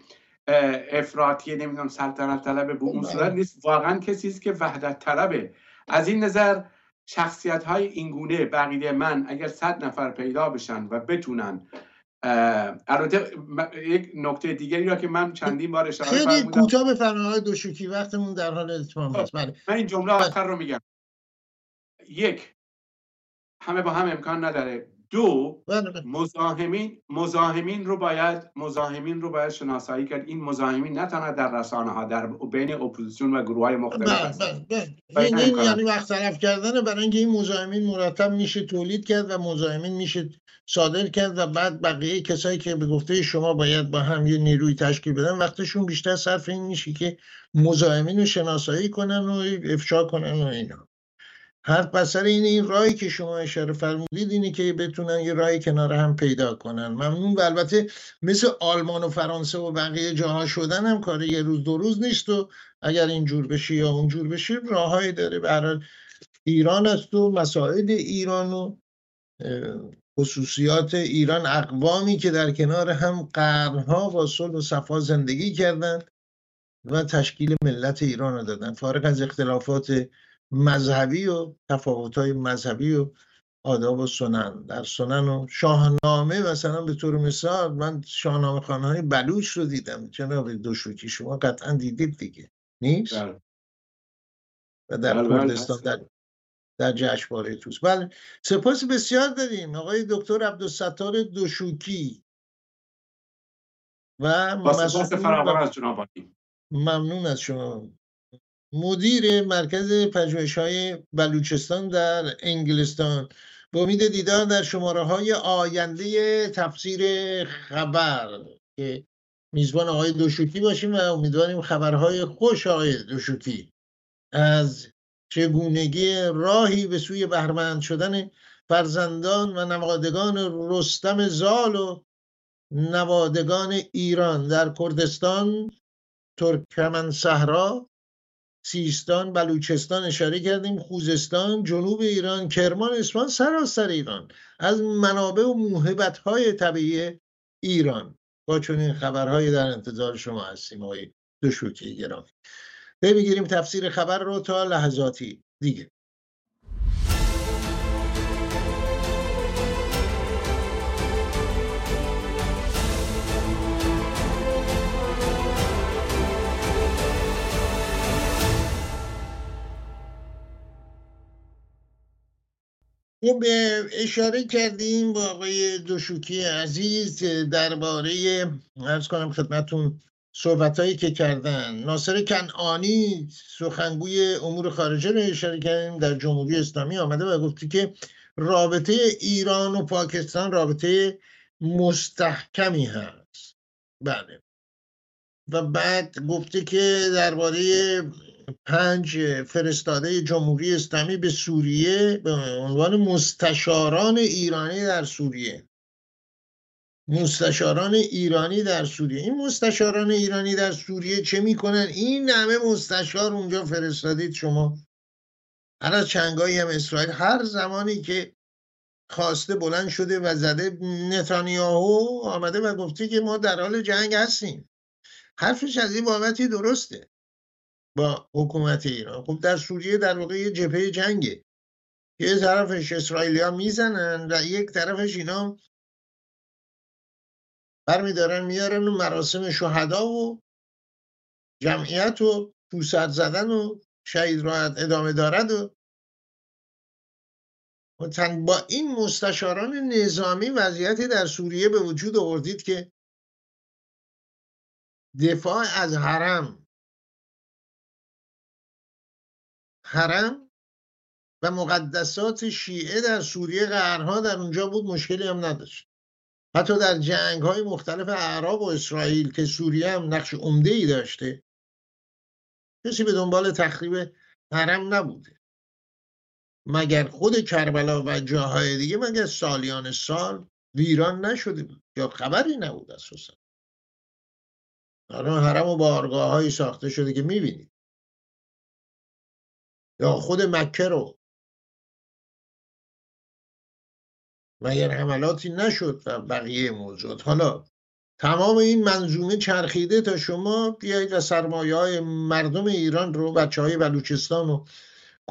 افراطی نمی‌دونم سلطنت طلبه به اون صورت نیست. واقعا کسی است که وحدت طلبه. از این نظر شخصیت های اینگونه بقیده من اگر صد نفر پیدا بشن و بتونن البته یک نکته دیگری را که من چندین بار اشاره خیلی کوتاه بفرمایید دوشوکی وقتمون در حال اتمام است. بله. من این جمله آخر رو میگم. یک همه با هم امکان نداره دو بله، بله. مزاحمین مزاحمین رو باید مزاحمین رو باید شناسایی کرد. این مزاحمین نه تنها در رسانه ها در بین اپوزیسیون و گروه های مختلف بله این یعنی وقت طرف کردن برای اینکه این مزاحمین مرتب میشه تولید کرد و مزاحمین میشه صادر کرد و بعد بقیه کسایی که به گفته شما باید با هم یه نیروی تشکیل بدن وقتشون بیشتر صرف این میشه که مزاحمین رو شناسایی کنن و افشا کنن و اینا. هر بسر این این راهی که شما اشاره فرمودید اینه که بتونن یه راهی کنار هم پیدا کنن. ممنون و البته مثل آلمان و فرانسه و بقیه جاها شدن هم کار یه روز دو روز نیست و اگر اینجور بشه یا اونجور بشه راههایی داره. برای ایران است و مسائل ایران و خصوصیات ایران اقوامی که در کنار هم قرنها با صلح و صفا زندگی کردند و تشکیل ملت ایران رو دادن. فارغ از اختلافات مذهبی و های مذهبی و آداب و سنن. در سنن و شاهنامه مثلا به طور مثال من شاهنامه خانه های بلوچ رو دیدم. جناب دوشوکی شما قطعا دیدید دیگه. نیست؟ بله. و در بله، کردستان در در جشنواره توس. بله. سپاس بسیار داریم. آقای دکتر عبدالستار دوشوکی. و ممنون از شما. مدیر مرکز پژوهش های بلوچستان در انگلستان. با امید دیدار در شماره های آینده تفسیر خبر که میزبان آقای دوشوکی باشیم و امیدواریم خبرهای خوش آقای دوشوکی. از چگونگی راهی به سوی بهرمند شدن فرزندان و نوادگان رستم زال و نوادگان ایران در کردستان ترکمن صحرا سیستان بلوچستان اشاره کردیم خوزستان جنوب ایران کرمان اصفهان سراسر ایران از منابع و موهبت های طبیعی ایران. با چنین خبرهایی در انتظار شما هستیم آقای دوشوکی گرامی. بگیریم تفسیر خبر رو تا لحظاتی دیگه. خب اشاره کردیم با آقای دوشوکی عزیز درباره ارز کنم خدمتون صحبت هایی که کردن. ناصر کنعانی سخنگوی امور خارجه رو اشاره کردیم در جمهوری اسلامی آمده و گفتی که رابطه ایران و پاکستان رابطه مستحکمی هست. بله. و بعد گفته که درباره پنج فرستاده جمهوری اسلامی به سوریه به عنوان مستشاران ایرانی در سوریه. مستشاران ایرانی در سوریه. این مستشاران ایرانی در سوریه چه می‌کنن؟ این همه مستشار اونجا فرستادید شما. هر از چنگایی هم اسرائیل هر زمانی که خواسته بلند شده و زده نتانیاهو آمده و گفته که ما در حال جنگ هستیم. حرفش از این بابتی درسته. با حکومت ایران. خب در سوریه در واقع یه جبهه جنگه. یه طرفش اسرائیلیا می‌زنن و یک طرفش اینا برمیدارن میارن و مراسم شهدا و جمعیت و پوسد زدن و شهید راحت ادامه دارد و با این مستشاران نظامی وضعیتی در سوریه به وجود آوردید که دفاع از حرم حرم و مقدسات شیعه در سوریه قرنها در اونجا بود مشکلی هم نداشت. حتی در جنگ های مختلف عرب و اسرائیل که سوریه هم نقش عمده ای داشته کسی به دنبال تخریب حرم نبوده. مگر خود کربلا و جاهای دیگه مگر سالیان سال ویران نشده بود؟ یا خبری نبود اساسا؟ الان حرم و بارگاه های ساخته شده که می‌بینید. یا خود مکه رو. مگر حملاتی نشد و بقیه موضوعات حالا تمام این منظومه چرخیده تا شما بیایید و سرمایه های مردم ایران رو بچه های بلوچستان و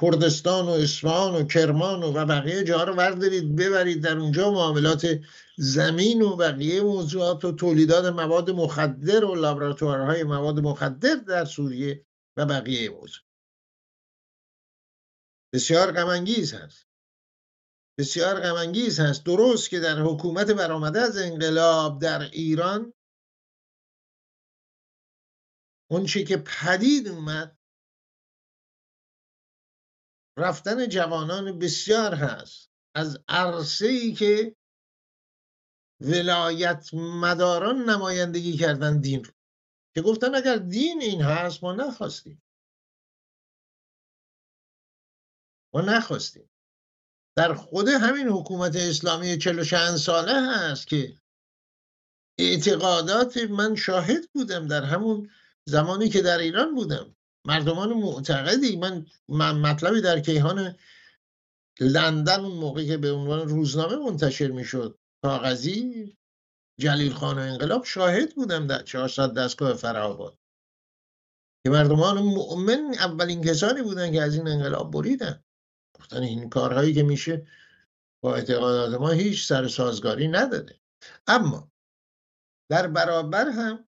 کردستان و اصفهان و کرمان و بقیه جاها رو وردارید ببرید در اونجا معاملات زمین و بقیه موضوعات و تولیدات مواد مخدر و لابراتوارهای مواد مخدر در سوریه و بقیه موضوع. بسیار غمانگیز هست. بسیار غمانگیز هست. درست که در حکومت برآمده از انقلاب در ایران اون چی که پدید اومد رفتن جوانان بسیار هست. از عرصه ای که ولایت مداران نمایندگی کردن دین رو. که گفتن اگر دین این هست ما نخواستیم. ما نخواستیم. در خود همین حکومت اسلامی چلو چند ساله هست که اعتقادات من شاهد بودم در همون زمانی که در ایران بودم. مردمان معتقدی. من, مطلبی در کیهان لندن اون موقعی که به عنوان روزنامه منتشر می‌شد کاغذی جلیل خان و انقلاب شاهد بودم در 400 دستگاه فرهاباد که مردمان مؤمن اولین کسانی بودن که از این انقلاب بریدن. گفتن این کارهایی که میشه با اعتقادات ما هیچ سر سازگاری نداره اما در برابر هم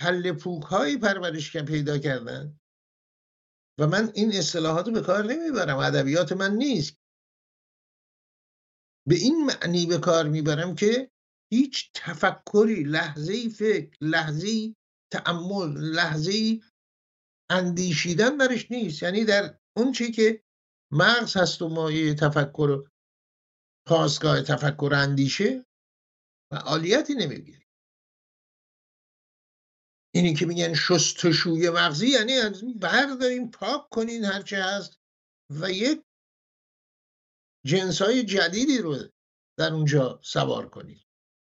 کل پوک هایی پرورش پیدا کردن و من این اصطلاحات رو به کار نمی‌برم ادبیات من نیست. به این معنی به کار می‌برم که هیچ تفکری لحظه فکر لحظه تعمل لحظه اندیشیدن درش نیست. یعنی در اون چی که مغز هست و مایه تفکر و خواستگاه تفکر اندیشه فعالیتی نمی‌گیره. اینی که میگن شستشوی مغزی یعنی از برداریم پاک کنین هرچه هست و یک جنس های جدیدی رو در اونجا سوار کنید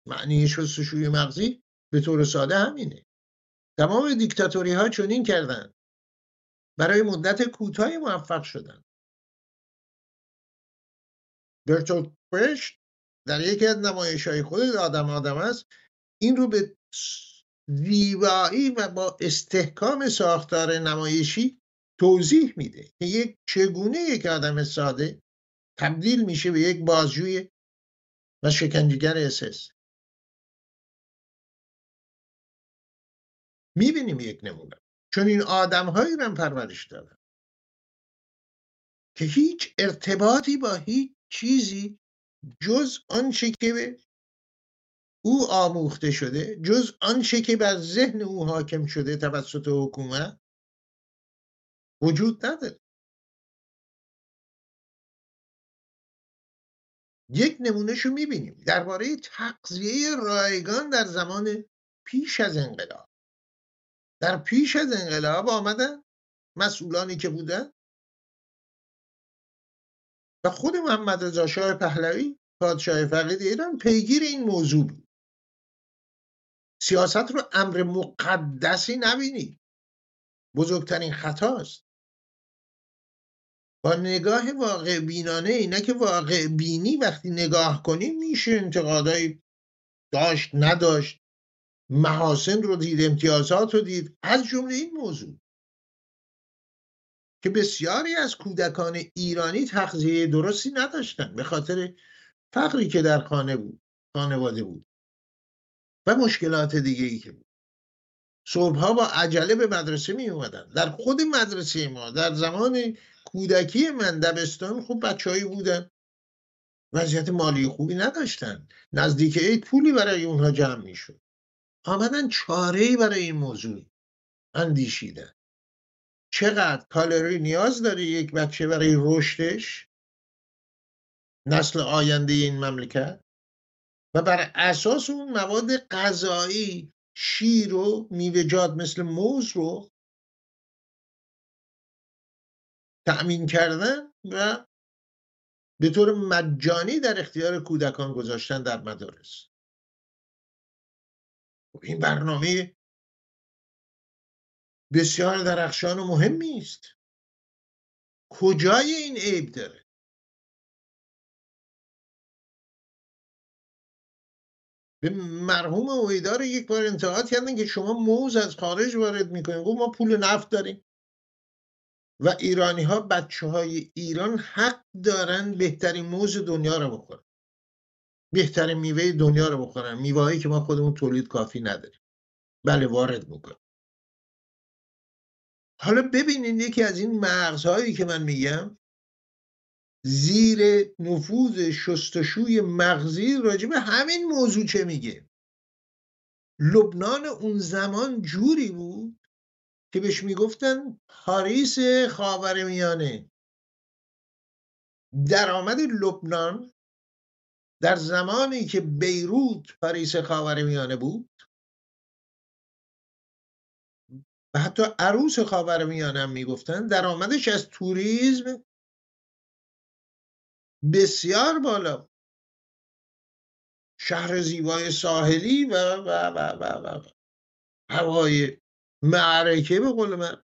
معنی شستشوی مغزی به طور ساده همینه. تمام دیکتاتوری ها چنین کردن. برای مدت کوتاهی موفق شدن. برتولت برشت در یکی از نمایش های خود آدم آدم است این رو به زیبایی و با استحکام ساختار نمایشی توضیح میده که یک چگونه یک آدم ساده تبدیل میشه به یک بازجوی و شکنجهگر اسس. می‌بینیم یک نمونه. چون این آدم هایی رو پرورش دادن. که هیچ ارتباطی با هیچ چیزی جز آنچه که او آموخته شده جز آنچه که بر ذهن او حاکم شده توسط حکومت وجود نداره. یک نمونهشو می‌بینیم. درباره تقضیه رایگان در زمان پیش از انقلاب. در پیش از انقلاب آمدن مسئولانی که بودن و خود محمد رضا شاه پهلوی پادشاه فقید ایران پیگیر این موضوع بود. سیاست رو امر مقدسی نبینید. بزرگترین خطاست. با نگاه واقع بینانه اینا که واقع بینی وقتی نگاه کنیم میشه انتقادایی داشت نداشت. محاسن رو دید امتیازات رو دید. از جمله این موضوع. که بسیاری از کودکان ایرانی تغذیه درستی نداشتن به خاطر فقری که در خانه بود خانواده بود و مشکلات دیگه ای که بود. صبحها با عجله به مدرسه می اومدن در خود مدرسه ما در زمان کودکی من دبستان خوب بچههایی بودن. وضعیت مالی خوبی نداشتن. نزدیک عید پولی برای اونها جمع می‌شد. آمدن چاره برای این موضوع اندیشیدن. چقدر کالری نیاز داره یک بچه برای رشدش نسل آینده این مملکت؟ و بر اساس اون مواد غذایی شیر و میوه‌جات مثل موز رو تأمین کردن و به طور مجانی در اختیار کودکان گذاشتن در مدارس. خب این برنامه بسیار درخشان و مهمی است کجای این عیب داره؟ به مرحوم اویدار یک بار انتقاد کردن که شما موز از خارج وارد می‌کنید. گفت ما پول نفت داریم. و ایرانی ها بچه های ایران حق دارن بهترین موز دنیا رو بخورن. بهترین میوه دنیا رو بخورن. میوهایی که ما خودمون تولید کافی نداریم. بله وارد می‌کنیم. حالا ببینید یکی از این مغزهایی که من میگم زیر نفوذ شستشوی مغزی راجع به همین موضوع چه میگه؟ لبنان اون زمان جوری بود که بهش می‌گفتن پاریس خاورمیانه. درآمد لبنان در زمانی که بیروت پاریس خاورمیانه بود و حتی عروس خاورمیانه هم می‌گفتن درآمدش از توریسم بسیار بالا شهر زیبای ساحلی و و و و و, هوای معرکه به قول من.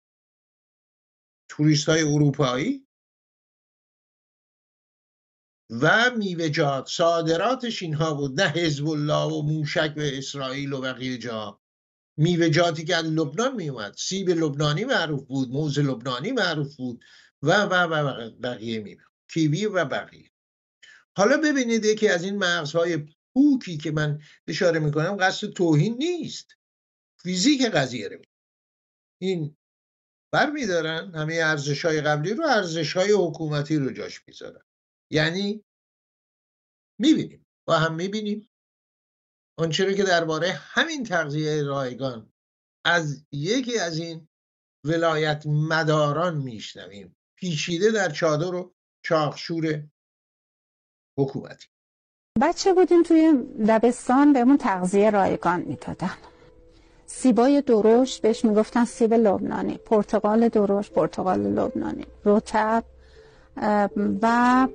توریست های اروپایی. و میوهجات صادراتش اینها بود. نه حزب الله و موشک به اسرائیل و بقیه جا. میوهجاتی که از لبنان میومد. سیب لبنانی معروف بود موز لبنانی معروف بود و و و بقیه میوه کیوی و بقیه. حالا ببینید یکی از این مغزهای پوکی که من اشاره می‌کنم قصد توهین نیست. فیزیک قضیه رو. این بر میدارن همه ارزش های قبلی رو ارزش های حکومتی رو جاش می‌ذارن. یعنی می‌بینیم. با هم می‌بینیم. آنچه که درباره همین تغذیه رایگان از یکی از این ولایت مداران میشنویم. پیچیده در چادر و چاخشور حکومتی. بچه بودیم توی دبستان بهمون تغذیه رایگان می‌دادن. سیبای درشت بهش می‌گفتن سیب لبنانی. پرتقال درشت پرتقال لبنانی. رطب و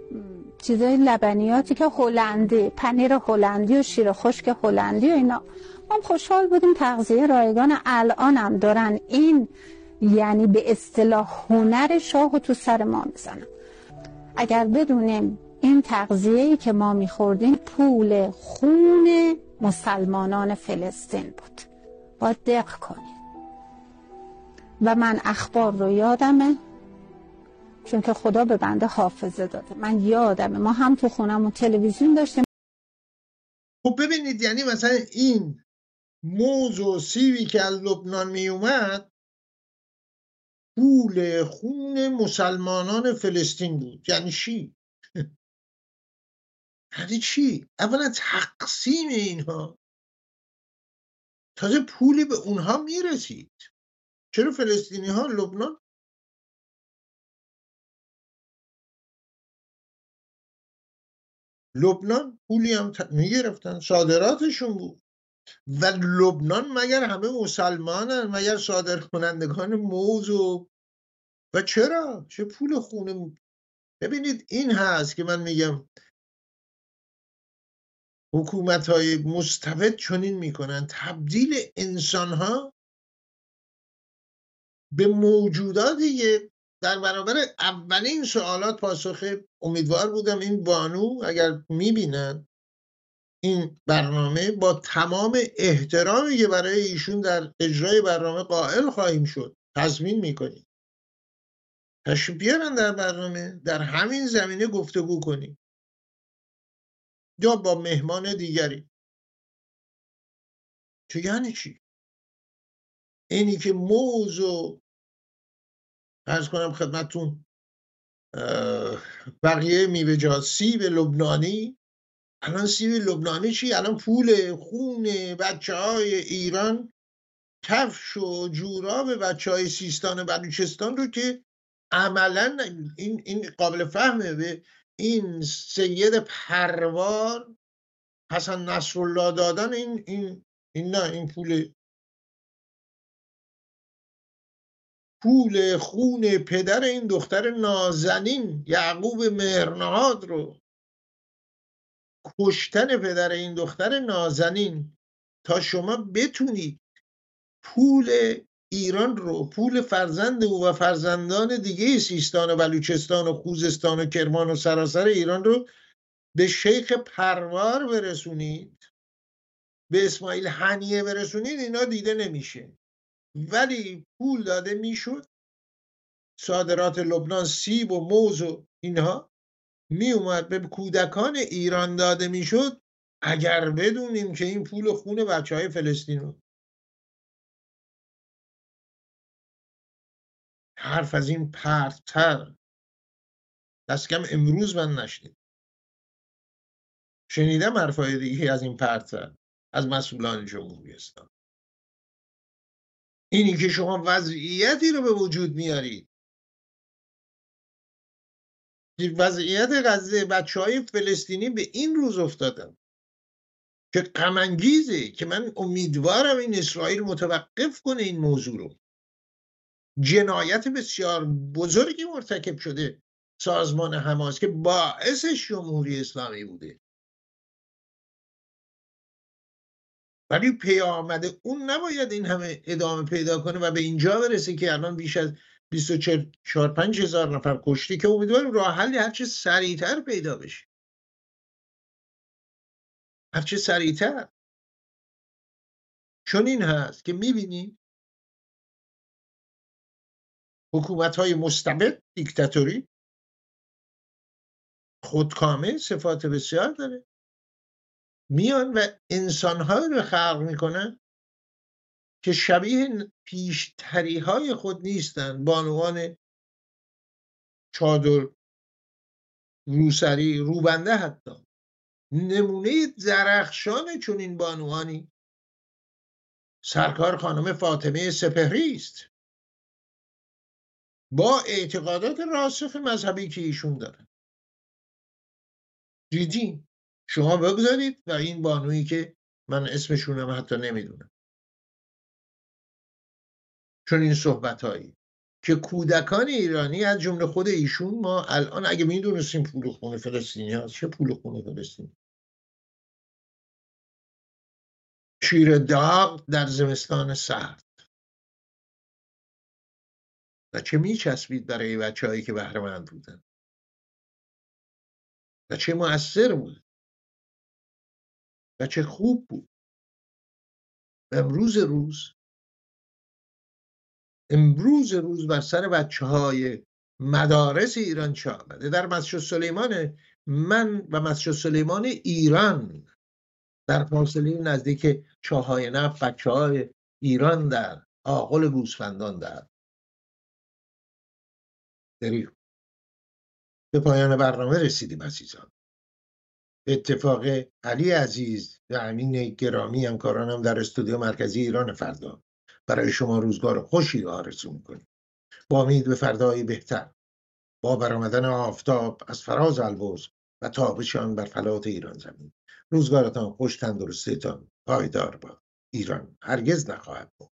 چیزای لبنیاتی که هلندی پنیر هلندی و شیر خشک هلندی و اینا. ما خوشحال بودیم تغذیه رایگان الان هم دارن. این یعنی به اصطلاح هنر شاه تو سر ما می‌زنن. اگر بدونیم این تغذیه‌ای که ما میخوردیم پول خون مسلمانان فلسطین بود. باید دق کنیم. و من اخبار رو یادمه. چون که خدا به بنده حافظه داده. من یادمه ما هم تو خونم تلویزیون داشتیم. خب ببینید یعنی مثلا این موز و سیوی که از لبنان می اومد پول خون مسلمانان فلسطین بود. یعنی چی؟ (laughs) یعنی چی؟ اولا تقسیم اینها. تازه پولی به اونها می‌رسید. چرا فلسطینی ها لبنان لبنان پولی هم می‌گرفتن. صادراتشون بود. و لبنان مگر همه مسلمانن مگر صادر کنندگان موز و و چرا؟ چه پول خونه ببینید این هست که من میگم. حکومت های مستبد چنین می‌کنن. تبدیل انسان ها به موجوداتی در برابر اولین سوالات پاسخ امیدوار بودم این بانو اگر می‌بینن این برنامه با تمام احترامی که برای ایشون در اجرای برنامه قائل خواهیم شد تضمین می‌کنیم. تشریف بیارن در برنامه در همین زمینه گفتگو کنیم. یا با مهمان دیگری. تو یعنی چی؟ اینی که موضوع ارز کنم خدمتون بقیه میوه سیب لبنانی. الان سیب لبنانی چی؟ الان پول خون بچه های ایران کفش و جوراب بچه های سیستان و بلوچستان رو که عملا این, این قابل فهمه به این سید پروار حسن نصرالله دادن این این این نه این پول پول خون پدر این دختر نازنین یعقوب مهرنهاد رو. کشتن پدر این دختر نازنین. تا شما بتونید پول ایران رو پول فرزند او و فرزندان دیگه سیستان و بلوچستان و خوزستان و کرمان و سراسر ایران رو به شیخ پروار برسونید به اسماعیل حنیه برسونید اینا دیده نمیشه. ولی پول داده می‌شد. صادرات لبنان سیب و موز و اینها می اومد به کودکان ایران داده می‌شد. اگر بدونیم که این پول خون بچه های فلسطین رو. حرف از این پرتر. دست کم امروز من نشنید شنیدم حرفای دیگه از این پرتر. از مسئولان جمهوری اسلامی. اینی که شما وضعیتی رو به وجود میارید وضعیت غزه بچه های فلسطینی به این روز افتادن که قمنگیزه که من امیدوارم این اسرائیل متوقف کنه این موضوع رو. جنایت بسیار بزرگی مرتکب شده سازمان حماس که باعثش جمهوری اسلامی بوده. ولی پیامد اون نباید این همه ادامه پیدا کنه و به اینجا برسه که الان بیش از 24 5 هزار نفر کشتی که امیدواریم راه حلی هرچه سریعتر پیدا بشه. هرچه سریعتر. چون این هست که می‌بینیم حکومت های مستبد دیکتاتوری خودکامه صفات بسیار داره. میان و انسانهایی رو خلق می‌کنن که شبیه پیشتری های خود نیستن. بانوان چادر روسری روبنده حتی. نمونه درخشان چون این بانوانی سرکار خانم فاطمه سپهری است. با اعتقادات راسخ مذهبی که ایشون دارن. دیدین شما بگذارید و این بانویی که من اسمشونم حتی نمی‌دونم. چون این صحبت هایی که کودکان ایرانی از جمله خود ایشون ما الان اگه می‌دونستیم پول خونه فلسطینی هست چه پول خونه فلسطینی؟ شیر داغ در زمستان سرد. و چه میچسبید برای بچه هایی که بهره بودن؟ و چه مؤثر بود؟ و چه خوب بود. امروز روز امروز روز بر سر بچه های مدارس ایران چه آمده؟ در مسجد سلیمان من و مسجد سلیمان ایران در فاصله نزدیک چاهای نفت بچه های ایران در آقل گوسفندان در دریم به پایان برنامه رسیدیم عزیزان. اتفاق علی عزیز و امین گرامی همکارانم در استودیو مرکزی ایران فردا. برای شما روزگار خوشی آرزو می‌کنیم. با امید به فردایی بهتر. با برآمدن آفتاب از فراز البرز و تابشان بر فلات ایران زمین. روزگارتان خوش تندرستیتان پایدار با ایران. هرگز نخواهد بود.